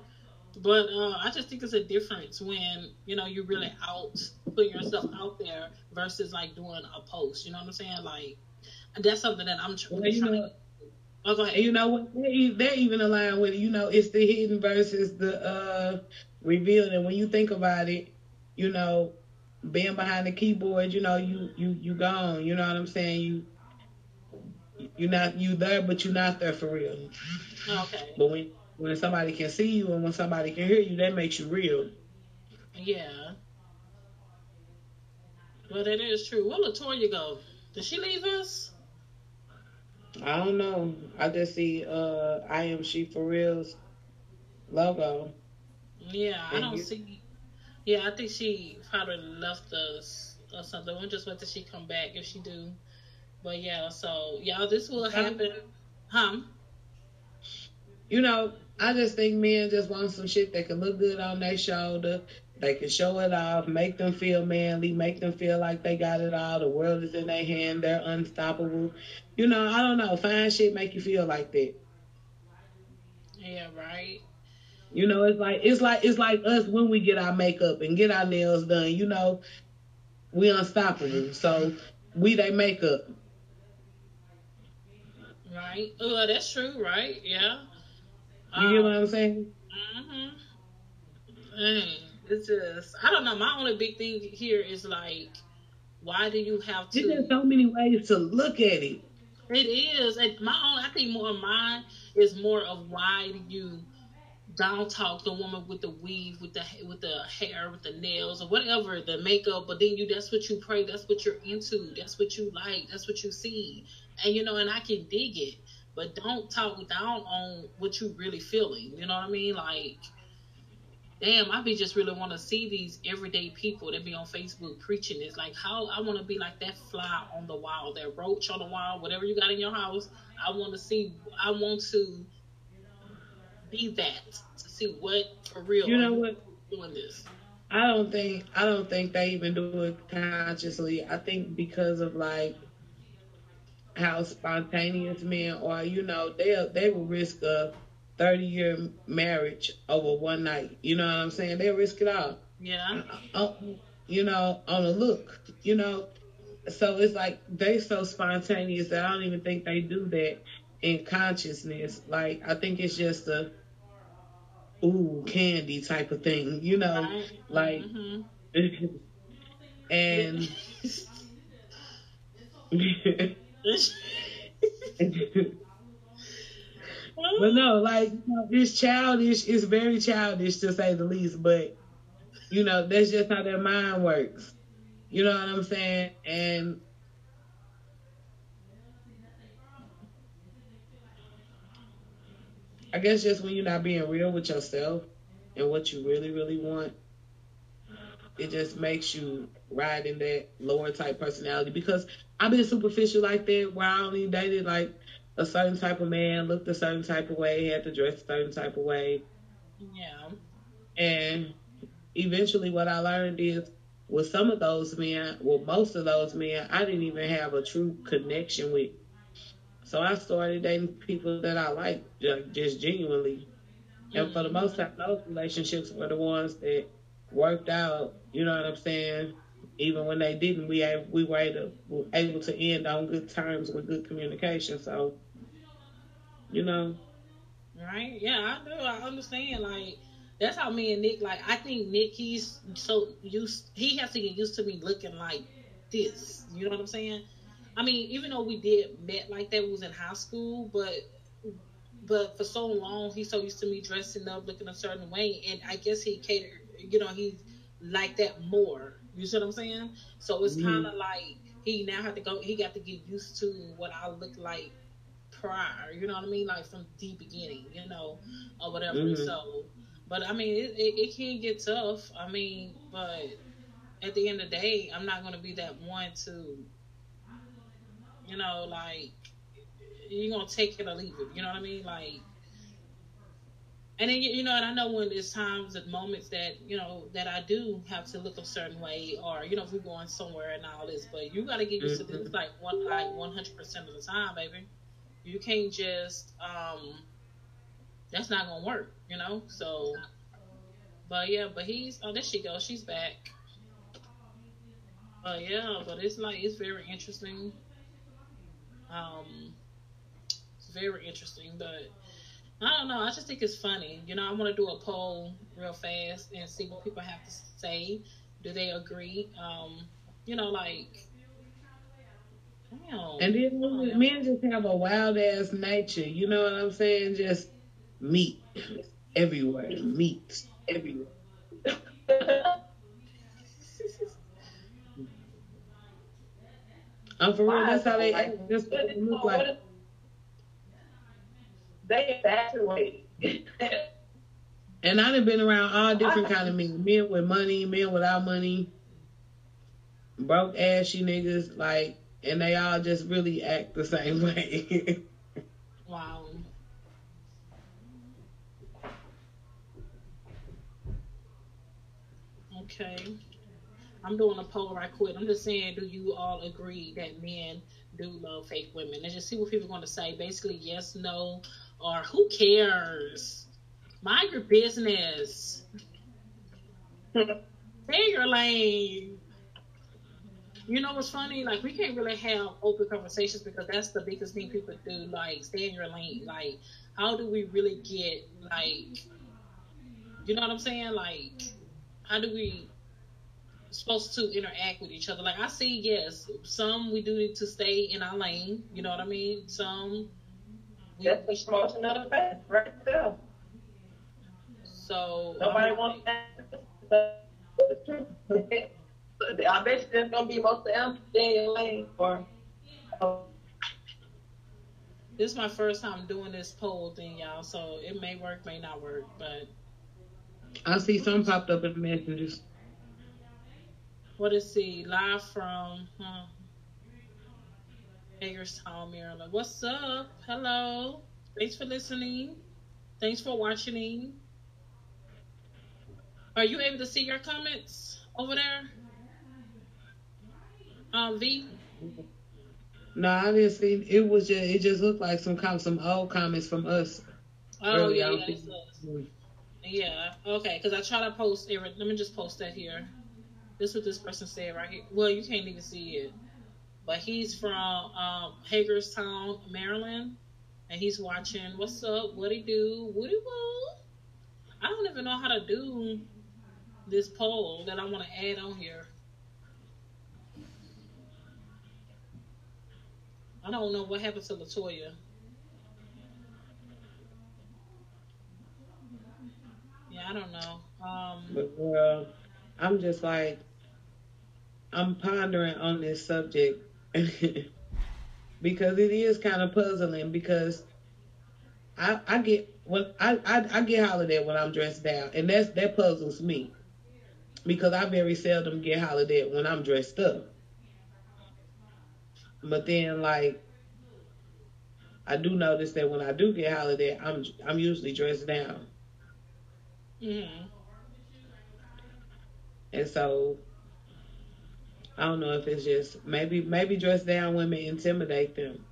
but uh, I just think it's a difference when you know you're really out putting yourself out there versus like doing a post. You know what I'm saying? Like that's something that I'm well, you trying. Know, oh, go ahead. You know what? They're even aligned with you know it's the hidden versus the uh revealed. And when you think about it, you know, being behind the keyboard, you know, you you you gone. You know what I'm saying? You you're not you there, but you're not there for real. Okay. But when when somebody can see you and when somebody can hear you, that makes you real. Yeah. Well, that is true. Where Latoya go? Did she leave us? I don't know. I just see uh I am she for reals logo. Yeah, I don't you? see. Yeah, I think she probably left us or something. We'll just wait till she come back if she do. But yeah, so y'all, this will happen. Huh? You know, I just think men just want some shit that can look good on their shoulder. They can show it off, make them feel manly, make them feel like they got it all. The world is in their hand. They're unstoppable. You know, I don't know. Fine shit make you feel like that. Yeah, right. You know, it's like it's like it's like us when we get our makeup and get our nails done. You know, we unstoppable. So we they makeup. Right. Oh, that's true. Right. Yeah. You um, get what I'm saying? Mm-hmm. Dang, it's just I don't know. My only big thing here is like, why do you have to? There's so many ways to look at it. It is, and my own. I think more of mine is more of why do you down talk the woman with the weave, with the with the hair, with the nails, or whatever the makeup. But then you, that's what you pray. That's what you're into. That's what you like. That's what you see. And you know, and I can dig it but don't talk down on what you really feeling. You know what I mean? Like, damn, I be just really want to see these everyday people that be on Facebook preaching this. Like, how I want to be like that fly on the wall, that roach on the wall, whatever you got in your house. I want to see. I want to be that to see what for real. You know what? Doing this. I don't think I don't think they even do it consciously. I think because of like how spontaneous men are. You know, they they will risk a thirty year marriage over one night. You know what I'm saying? They risk it all. Yeah. Uh, uh, you know, on a look. You know, so it's like they so spontaneous that I don't even think they do that in consciousness. Like I think it's just a ooh candy type of thing. You know, right. like. Mm-hmm. and but no, like it's childish. It's very childish to say the least. But you know, that's just how their mind works. You know what I'm saying? And I guess just when you're not being real with yourself and what you really, really want, it just makes you ride in that lower type personality because I've been superficial like that where I only dated like a certain type of man, looked a certain type of way, had to dress a certain type of way. Yeah. And eventually what I learned is with some of those men, well most of those men, I didn't even have a true connection with. So I started dating people that I like just genuinely. And for the mm-hmm. most part, those relationships were the ones that worked out. You know what I'm saying? Even when they didn't, we we were able, to end on good terms with good communication. So, you know. Right? Yeah, I do. I understand. Like that's how me and Nick. Like I think Nick, he's so used. He has to get used to me looking like this. You know what I'm saying? I mean, even though we did met like that, we was in high school, but but for so long he's so used to me dressing up, looking a certain way, and I guess he catered. You know, he's like that more. You see what I'm saying? So it's mm-hmm. kind of like he now had to go. He got to get used to what I look like prior. You know what I mean? Like from the beginning. You know, or whatever. Mm-hmm. So, but I mean, it, it, it can get tough. I mean, but at the end of the day, I'm not gonna be that one to, you know, like you're gonna take it or leave it. You know what I mean? Like, and then you know, and I know when there's times and moments that you know that I do have to look a certain way, or you know, if we're going somewhere and all this, but you got to get used mm-hmm. to this like one like 100 percent of the time, baby. You can't just um, that's not gonna work, you know. So, but yeah, but he's oh, there she goes, she's back. But yeah, but it's like it's very interesting. Um, it's very interesting, but I don't know. I just think it's funny. You know, I want to do a poll real fast and see what people have to say. Do they agree? Um, you know, like. Damn, and then men just have a wild ass nature. You know what I'm saying? Just meat everywhere. Meat everywhere. I'm for real. That's how they act. That's what they look like they evacuate. and I have been around all different kind of men, men with money, men without money, broke ashy niggas, like, and they all just really act the same way. wow. Okay. I'm doing a poll right quick. I'm just saying, do you all agree that men do love fake women? Let's just see what people are going to say. Basically, yes, no, or who cares? Mind your business. Stay your lane. You know what's funny? Like we can't really have open conversations because that's the biggest thing people do. Like stay in your lane. Like how do we really get like? You know what I'm saying? Like how do we supposed to interact with each other? Like I see, yes, some we do need to stay in our lane. You know what I mean? Some that's the promotion of the faith right there. So nobody um, wants that. I bet you there's gonna be most of them stay in lane for. this is my first time doing this poll thing, y'all. So it may work, may not work, but I see some popped up in the messages. What is the live from? Huh, Hagerstown, Maryland. What's up? Hello. Thanks for listening. Thanks for watching. Are you able to see your comments over there? Um, V. No, I didn't see. It was just it just looked like some some old comments from us. Oh yeah, yeah, mm. yeah. Okay, because I try to post. Let me just post that here. This is what this person said right here. Well, you can't even see it but he's from um, Hagerstown, Maryland, and he's watching. What's up? What he do? Woody woo? I don't even know how to do this poll that I want to add on here. I don't know what happened to Latoya. Yeah, I don't know. Um, but, uh, I'm just like, I'm pondering on this subject because it is kind of puzzling because I I get when I, I I get hollered at when I'm dressed down, and that's that puzzles me because I very seldom get hollered at when I'm dressed up. But then like I do notice that when I do get hollered at, I'm I'm usually dressed down. Mm-hmm. And so I don't know if it's just maybe maybe dress down women intimidate them.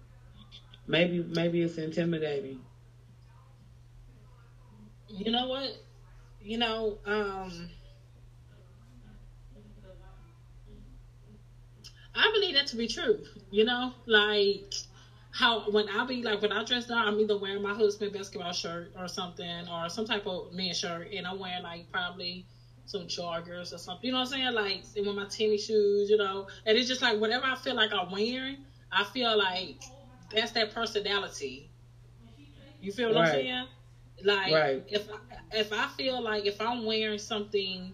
Maybe maybe it's intimidating. You know what? You know, um I believe that to be true. You know, like how when I be like when I dress down, I'm either wearing my husband basketball shirt or something, or some type of men shirt, and I'm wearing like probably some joggers or something. You know what I'm saying? Like with my tennis shoes, you know. And it's just like whatever I feel like I'm wearing, I feel like that's that personality. You feel what right. I'm saying? Like right. if I, if I feel like if I'm wearing something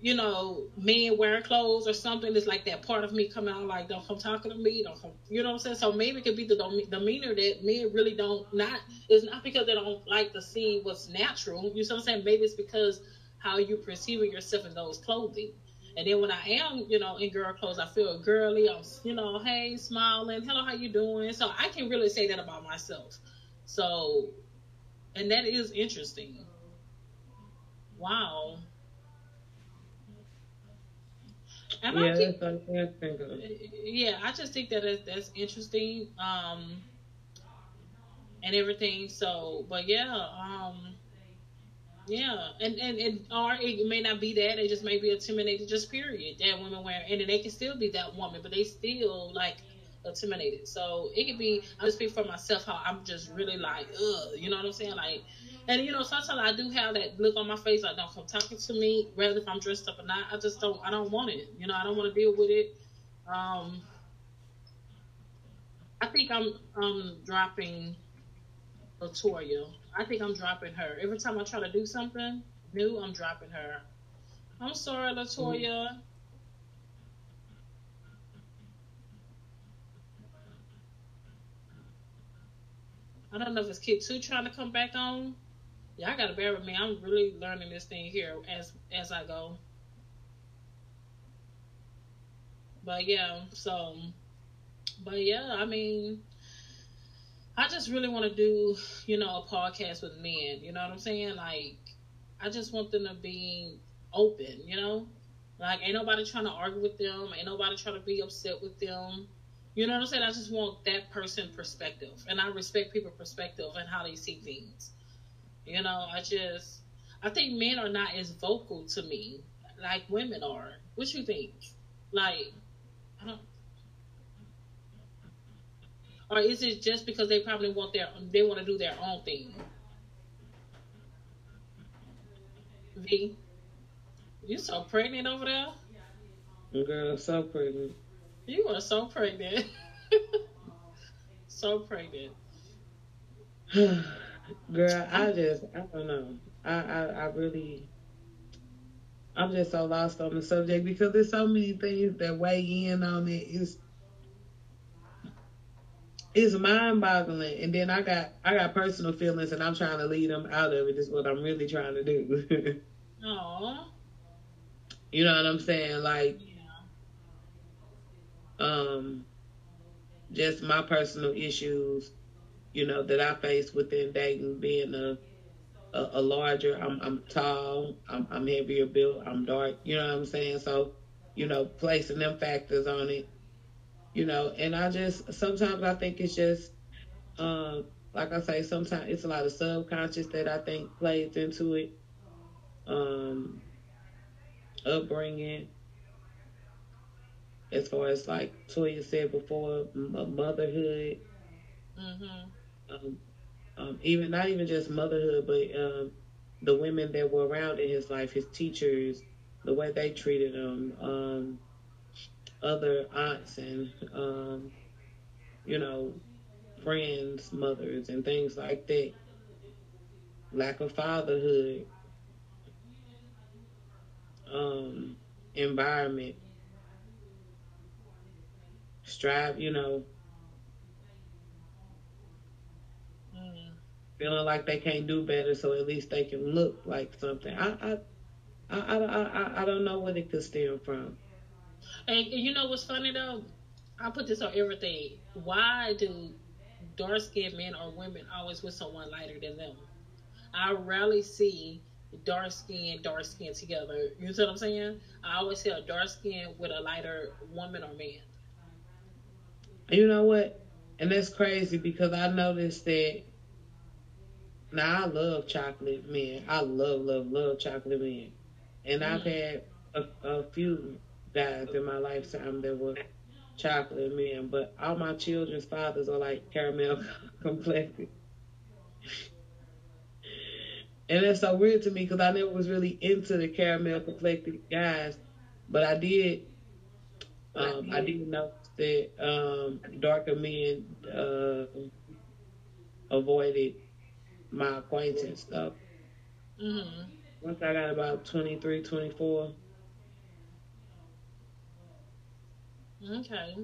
you know, men wearing clothes or something, it's like that part of me coming out like, don't come talking to me, don't come, you know what I'm saying? So maybe it could be the demeanor that men really don't, not, it's not because they don't like to see what's natural, you know what I'm saying? Maybe it's because how you perceiving yourself in those clothing. And then when I am, you know, in girl clothes, I feel girly. I'm, you know, hey, smiling, hello, how you doing? So I can really say that about myself. So, and that is interesting. Wow. And yeah, I that's. Yeah, I just think that that's interesting. Um, and everything. So, but yeah, um, yeah, and and and or it may not be that; it just may be intimidated. Just period. That women wear, and then they can still be that woman, but they still like intimidated. So it could be. I just speak for myself how I'm just really like, ugh, you know what I'm saying? Like, and you know, sometimes I do have that look on my face. I don't come talking to me, whether if I'm dressed up or not. I just don't. I don't want it. You know, I don't want to deal with it. Um, I think I'm um dropping Latoya. I think I'm dropping her. Every time I try to do something new, I'm dropping her. I'm sorry, Latoya. Mm-hmm. I don't know if it's Kitu trying to come back on. Y'all gotta bear with me. I'm really learning this thing here as as I go. But yeah, so but yeah, I mean I just really want to do, you know, a podcast with men. You know what I'm saying? Like, I just want them to be open. You know, like ain't nobody trying to argue with them. Ain't nobody trying to be upset with them. You know what I'm saying? I just want that person perspective, and I respect people perspective and how they see things. You know, I just I think men are not as vocal to me like women are. What you think? Like, I don't. Or is it just because they probably want their they want to do their own thing? V, you so pregnant over there? Girl, so pregnant. You are so pregnant. so pregnant. Girl, I just I don't know. I, I I really I'm just so lost on the subject because there's so many things that weigh in on it. It's it's mind boggling. And then I got I got personal feelings and I'm trying to lead them out of it. Is what I'm really trying to do. Aww. You know what I'm saying? Like um, just my personal issues, you know, that I face within dating, being a a, a larger, I'm I'm tall, I'm, I'm heavier built, I'm dark, you know what I'm saying? So, you know, placing them factors on it, you know, and I just sometimes I think it's just, uh, like I say, sometimes it's a lot of subconscious that I think plays into it. Um, upbringing, as far as like Toya said before, motherhood. Mm-hmm. Um, um, even not even just motherhood, but um, the women that were around in his life, his teachers, the way they treated him, um, other aunts and um, you know friends, mothers, and things like that. Lack of fatherhood, um, environment strive, you know, mm. feeling like they can't do better, so at least they can look like something. I, I, I, I, I, I don't know where it could stem from. And you know what's funny though? I put this on everything. Why do dark skinned men or women always with someone lighter than them? I rarely see dark skin, dark skin together. You see what I'm saying? I always see a dark skin with a lighter woman or man. You know what? And that's crazy because I noticed that. Now I love chocolate men. I love, love, love chocolate men, and I've mm. had a, a few guys in my lifetime that were chocolate men, but all my children's fathers are like caramel complected. and that's so weird to me because I never was really into the caramel complected guys, but I did. Um, I didn't know that um, darker men uh, avoided my acquaintance stuff. Mm-hmm. Once I got about 23, 24. Okay.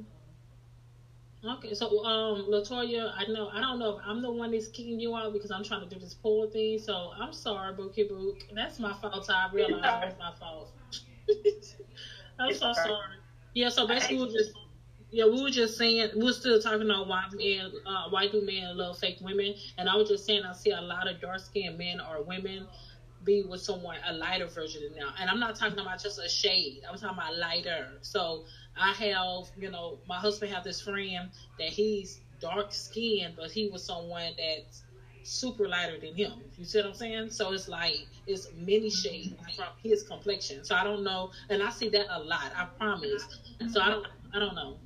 Okay, so um, Latoya, I know I don't know if I'm the one that's kicking you out because I'm trying to do this poll thing. So I'm sorry, Bookie Book. That's my fault. I realize that's my fault. I'm so sorry. Yeah, so basically we just yeah, we were just saying we are still talking about why men uh, why do men love fake women, and I was just saying I see a lot of dark skinned men or women be with someone a lighter version of them, and I'm not talking about just a shade. I'm talking about lighter. So I have, you know, my husband have this friend that he's dark skinned, but he was someone that's super lighter than him. You see what I'm saying? So it's like it's many shades from his complexion. So I don't know, and I see that a lot. I promise. So I don't, I don't know.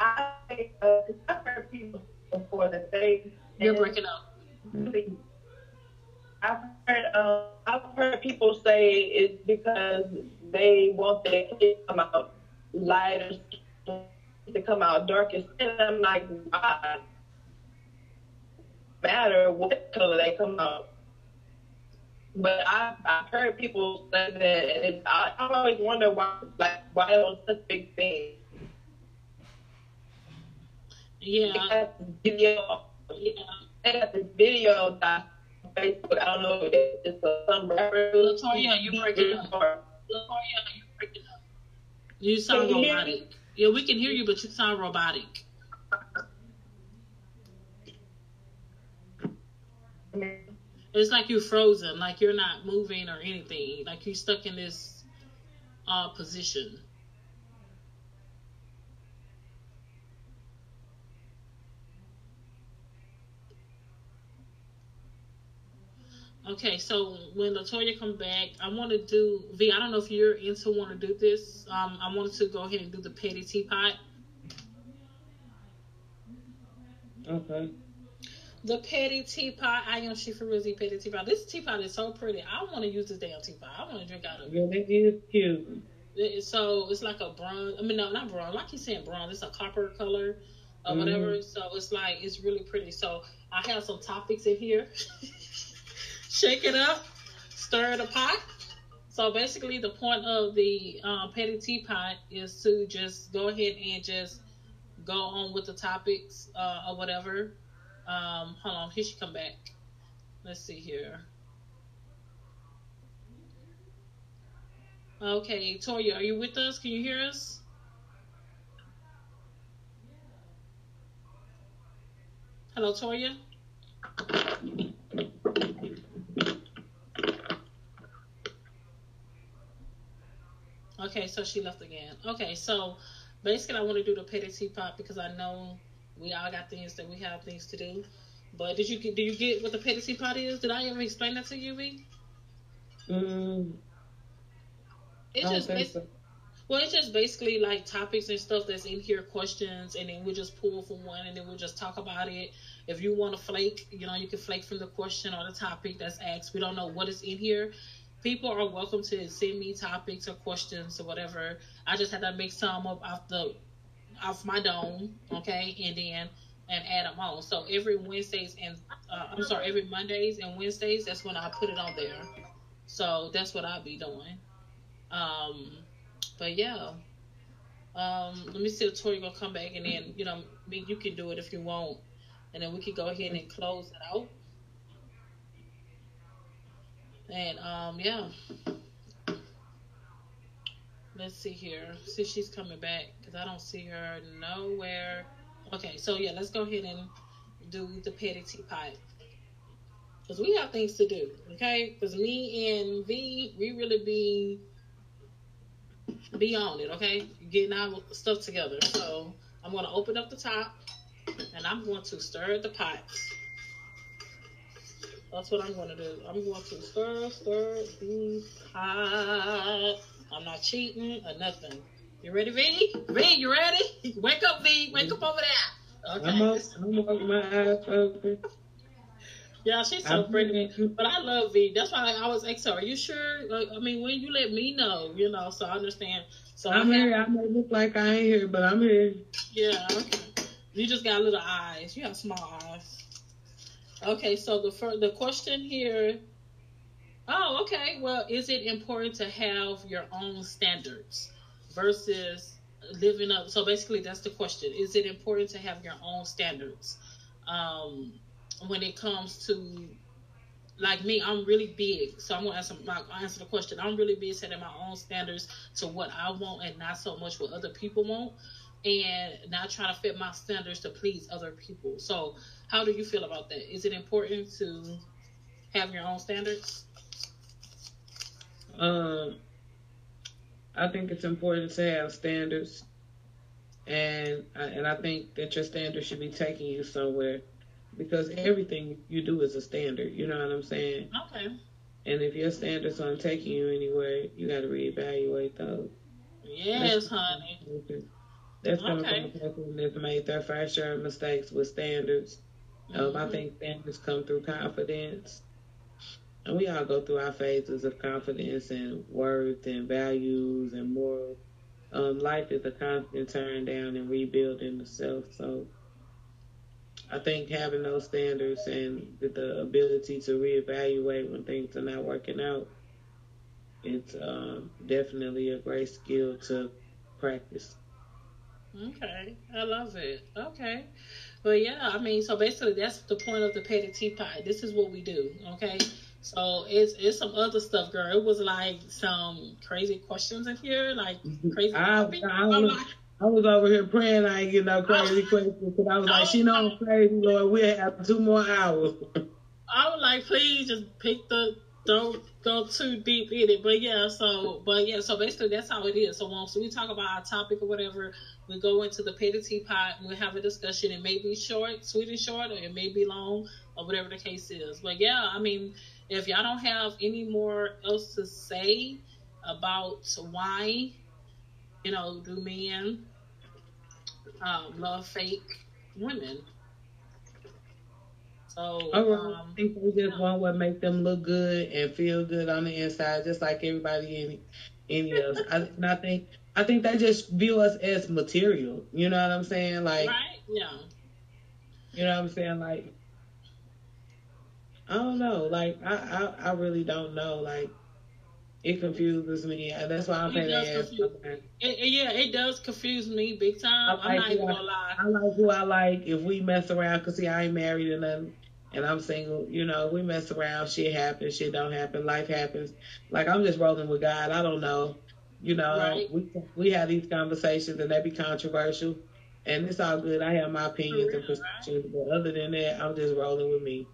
I uh, I've heard people before that they you're breaking up. I've heard uh, I've heard people say it's because they want their kids to come out lighter, to come out darker skin. I'm like, why? Matter what color they come out. But I've, I've heard people say that, and I, I always wonder why, like, why it was such a big thing. Yeah. Video, yeah. They got this video that Facebook. I don't know if it's a, some rapper. Latoya, you breaking up. Latoya, you breaking up. You sound robotic. Yeah, we can hear you, but you sound robotic. It's like you're frozen, like you're not moving or anything, like you're stuck in this uh, position. Okay, so when Latoya come back, I want to do V. I don't know if you're into want to do this. Um, I wanted to go ahead and do the petty teapot. Okay. The petty teapot. I am Shifa Rizzy petty teapot. This teapot is so pretty. I want to use this damn teapot. I want to drink out of it. Yeah, it is cute. It, so it's like a bronze. I mean, no, not bronze. Like you saying bronze. It's a copper color or mm-hmm. whatever. So it's like it's really pretty. So I have some topics in here. shake it up, stir the pot. So basically, the point of the um, petty teapot is to just go ahead and just go on with the topics uh, or whatever. Um, hold on, here she come back. Let's see here. Okay, Toya, are you with us? Can you hear us? Hello, Toya. Okay, so she left again. Okay, so basically, I want to do the petty teapot because I know we all got things that we have things to do. But did you get? Do you get what the petty teapot is? Did I ever explain that to you, V? Mm, it's just so. well, it's just basically like topics and stuff that's in here, questions, and then we just pull from one, and then we'll just talk about it. If you want to flake, you know, you can flake from the question or the topic that's asked. We don't know what is in here people are welcome to send me topics or questions or whatever. I just had to make some up off the off my dome, okay, and then and add them on. So every Wednesdays and uh, I'm sorry, every Mondays and Wednesdays, that's when I put it on there. So that's what I'll be doing. Um, but yeah. Um, let me see if Tori gonna come back and then you know, I mean, you can do it if you want, and then we can go ahead and close it out. And um, yeah. Let's see here. See she's coming back because I don't see her nowhere. Okay, so yeah, let's go ahead and do the petty teapot because we have things to do. Okay, because me and V, we really be be on it. Okay, getting our stuff together. So I'm gonna open up the top and I'm going to stir the pot. That's what I'm going to do. I'm going to stir, stir the pot. I'm not cheating or nothing. You ready, V? V, you ready? Wake up, V. Wake up over there. Okay. I'm up. I'm up. My eyes open. Yeah, she's so I'm pretty. But I love V. That's why I was asking her, are you sure? Like, I mean, when you let me know, you know, so I understand. So I'm here. I may look like I ain't here, but I'm here. Yeah, okay. You just got little eyes. You have small eyes. Okay, so the first, the question here. Oh, okay. Well, is it important to have your own standards versus living up? So basically, that's the question. Is it important to have your own standards um, when it comes to like me, I'm really big. So I'm gonna answer my answer the question. I'm really big setting my own standards to what I want and not so much what other people want and not trying to fit my standards to please other people. So, how do you feel about that? Is it important to have your own standards? Um, I think it's important to have standards, and and I think that your standards should be taking you somewhere, because everything you do is a standard. You know what I'm saying? Okay. And if your standards aren't taking you anywhere, you got to reevaluate those. Yes, honey. That's coming okay. from a person that's made their fair share of mistakes with standards. Um, I mm-hmm. think standards come through confidence. And we all go through our phases of confidence and worth and values and moral. Um, life is a constant turn down and rebuilding the self. So I think having those standards and the ability to reevaluate when things are not working out, it's um, definitely a great skill to practice. Okay, I love it. Okay. But yeah, I mean, so basically that's the point of the petty teapot. This is what we do, okay? So it's it's some other stuff, girl. It was like some crazy questions in here, like mm-hmm. crazy. I, I, was over here praying I ain't get no crazy questions because I was like, she know I'm crazy, Lord. We have two more hours. I was like, please just pick the don't go too deep in it. But yeah, so but yeah, so basically that's how it is. So once we talk about our topic or whatever, we go into the petty teapot and we have a discussion. It may be short, sweet and short, or it may be long, or whatever the case is. But yeah, I mean, if y'all don't have any more else to say about why, you know, do men um, love fake women? So, um, I think we just want what make them look good and feel good on the inside, just like everybody in any else. I, and I think I think they just view us as material. You know what I'm saying? Like, right? Yeah. You know what I'm saying? Like, I don't know. Like, I I, I really don't know. Like, it confuses me. That's why I'm saying it, it, Yeah, it does confuse me big time. I am not even gonna lie. I like who I like. If we mess around, cause see, I ain't married and nothing and I'm single, you know, we mess around, shit happens, shit don't happen, life happens. Like I'm just rolling with God. I don't know. You know, right. we we have these conversations and they be controversial, and it's all good. I have my opinions and perspectives, right? but other than that, I'm just rolling with me.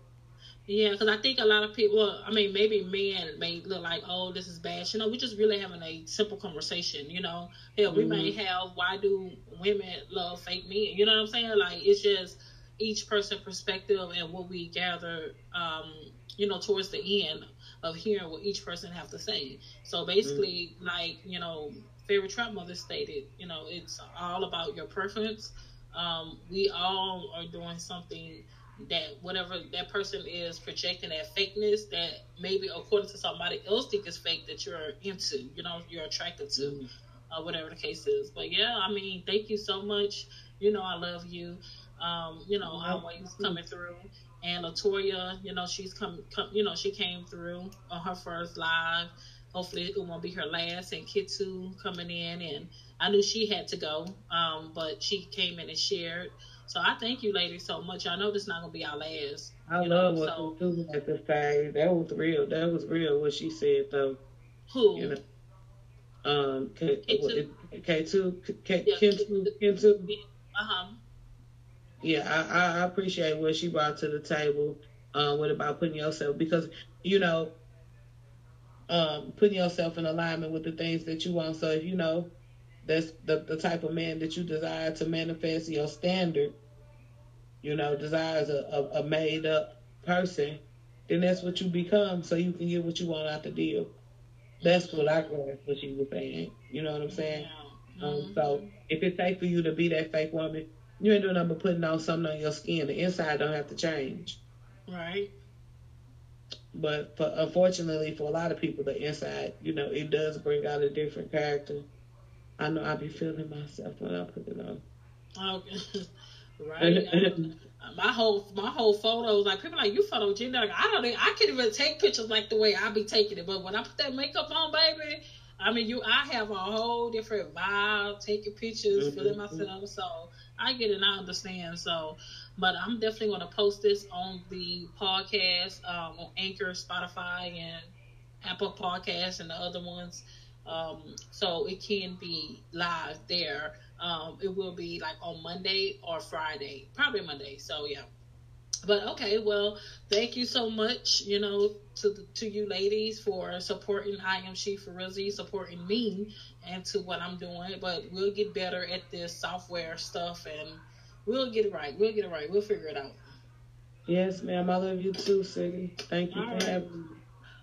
Yeah, because I think a lot of people, I mean, maybe men may look like, oh, this is bad. You know, we're just really having a simple conversation. You know, hell, we mm-hmm. may have, why do women love fake men? You know what I'm saying? Like, it's just each person perspective and what we gather, um, you know, towards the end of hearing what each person have to say. So basically, mm-hmm. like you know, Fairy Trap Mother stated, you know, it's all about your preference. Um, we all are doing something that whatever that person is projecting that fakeness that maybe according to somebody else think is fake that you're into, you know, you're attracted to, mm-hmm. uh, whatever the case is. But yeah, I mean, thank you so much. You know, I love you. Um, you know, always coming through. And Latoya, you know, she's come, come, you know, she came through on her first live. Hopefully, it won't be her last. And Kitu coming in, and I knew she had to go, um, but she came in and shared. So I thank you, ladies, so much. I know this is not gonna be our last. I love know, what so. Kitu had to say. That was real. That was real. What she said, though. Who? You know, um, K, K two, K, K, K two. Uh huh yeah, I, I appreciate what she brought to the table. Um, what about putting yourself because you know, um, putting yourself in alignment with the things that you want. So if you know that's the the type of man that you desire to manifest your standard, you know, desires a, a, a made up person, then that's what you become. So you can get what you want out the deal. That's what I grasped what she was saying. You know what I'm saying? Um, mm-hmm. Um, so if it's safe for you to be that fake woman, you ain't doing nothing but putting on something on your skin. The inside don't have to change. Right. But for, unfortunately, for a lot of people, the inside, you know, it does bring out a different character. I know I be feeling myself when I put it on. Okay. right? my whole my whole photos like people like you photogenic. Like, I don't I can't even take pictures like the way I be taking it. But when I put that makeup on, baby, I mean you I have a whole different vibe taking pictures, mm-hmm. feeling myself. So I get it, I understand. So, but I'm definitely gonna post this on the podcast um, on Anchor, Spotify, and Apple Podcasts, and the other ones. Um, so it can be live there. Um, it will be like on Monday or Friday, probably Monday. So yeah. But okay, well, thank you so much, you know, to the, to you ladies for supporting I am she for Rizzy, supporting me and to what I'm doing. But we'll get better at this software stuff and we'll get it right. We'll get it right. We'll figure it out. Yes, ma'am. I love you too, Siggy. Thank you All for right. having me.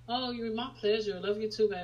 Oh, you're my pleasure. Love you too, baby.